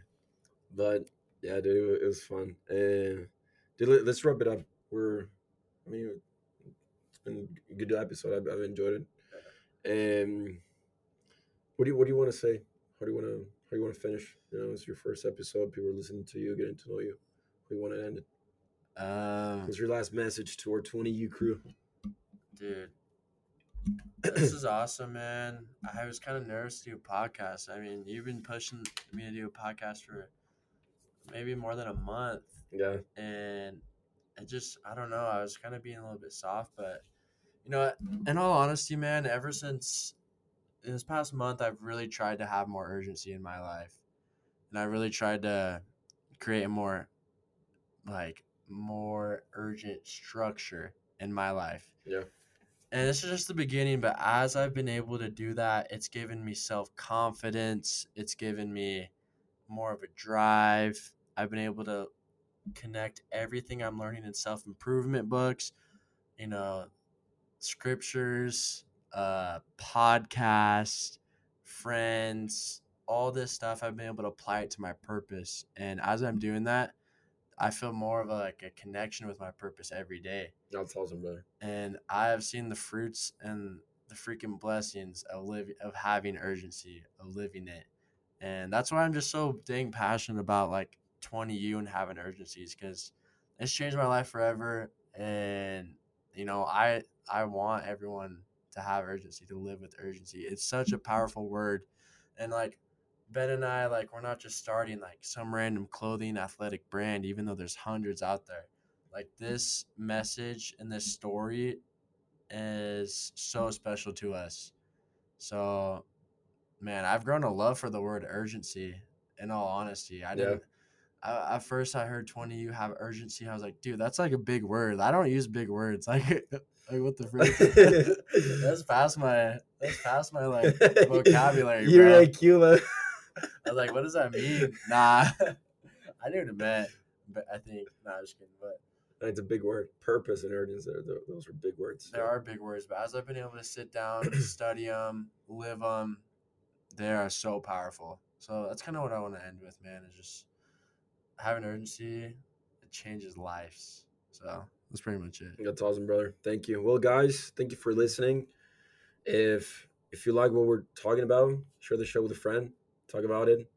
But yeah, dude, it was fun. And dude, let, let's wrap it up. We're, I mean, it's been a good episode. I've, I've enjoyed it. And what do you what do you want to say? How do you want to how do you want to finish? You know, it's your first episode. People are listening to you, getting to know you. How do you want to end it? um, What's your last message to our 20U crew? dude, this is awesome, man. I was kind of nervous to do a podcast. I mean, you've been pushing me to do a podcast for maybe more than a month. Yeah, and I just I don't know. I was kind of being a little bit soft, but you know, in all honesty, man, ever since in this past month, I've really tried to have more urgency in my life, and I really tried to create a more, like, more urgent structure in my life. Yeah. And this is just the beginning, but as I've been able to do that, it's given me self confidence. It's given me more of a drive. I've been able to connect everything I'm learning in self improvement books, you know, scriptures, uh, podcasts, friends, all this stuff. I've been able to apply it to my purpose. And as I'm doing that, I feel more of a, like a connection with my purpose every day. That's awesome, brother. And I have seen the fruits and the freaking blessings of living, of having urgency, of living it. And that's why I'm just so dang passionate about like 20U and having urgencies because it's changed my life forever. And you know, I I want everyone to have urgency, to live with urgency. It's such a mm-hmm. powerful word. And like Ben and I, like, we're not just starting like some random clothing athletic brand, even though there's hundreds out there. Like, mm-hmm. this message and this story is so special to us. So, man, I've grown a love for the word urgency. In all honesty, I didn't. I, at first, I heard 20U have urgency. I was like, dude, that's like a big word. I don't use big words. Like, like what the frick? that's past my. That's past my like vocabulary. You're bro. like Cuba. I was like, what does that mean? Nah, I knew what it meant. But I think, nah, I'm just kidding. But It's a big word. Purpose and urgency. are- Those are big words. there are big words. But as I've been able to sit down, study them, live them, they are so powerful. So that's kind of what I want to end with, man. Is just having urgency. It changes lives. So that's pretty much it. That's awesome, brother. Thank you. Well, guys, thank you for listening. If if you like what we're talking about, share the show with a friend. Talk about it.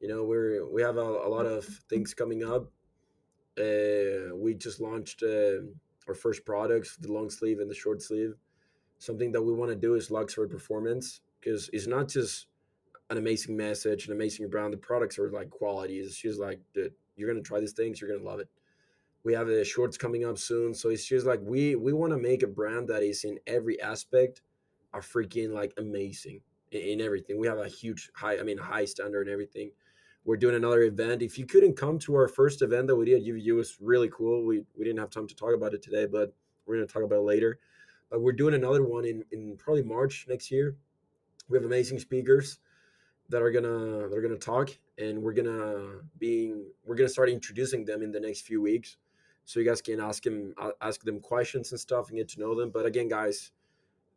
You know, we're we have a, a lot of things coming up. Uh, we just launched uh, our first products, the long sleeve and the short sleeve. Something that we want to do is luxury performance because it's not just an amazing message, an amazing brand. The products are like quality. It's just like, dude, you're gonna try these things, you're gonna love it we have the shorts coming up soon so it's just like we we want to make a brand that is in every aspect are freaking like amazing in, in everything. We have a huge high i mean high standard and everything. We're doing another event. If you couldn't come to our first event that we did at UVU was really cool. We we didn't have time to talk about it today but we're going to talk about it later. But we're doing another one in in probably march next year. We have amazing speakers that are gonna they're gonna talk and we're gonna being we're gonna start introducing them in the next few weeks so you guys can ask him ask them questions and stuff and get to know them. But again guys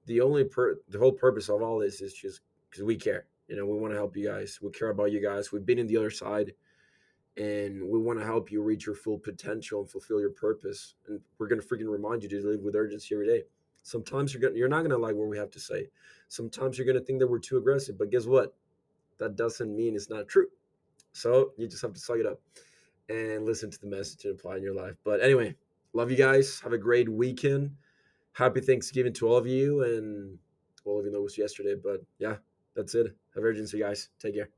the only per the whole purpose of all this is just because we care. You know we want to help you guys. We care about you guys. We've been in the other side and we want to help you reach your full potential and fulfill your purpose. And we're to freaking remind you to live with urgency every day. Sometimes you're gonna you're not to like what we have to say. Sometimes you're to think that we're too aggressive but guess what? That doesn't mean it's not true. So you just have to suck it up and listen to the message and apply in your life. But anyway, love you guys. Have a great weekend. Happy Thanksgiving to all of you. And well, even though it was yesterday, but yeah, that's it. Have urgency, guys. Take care.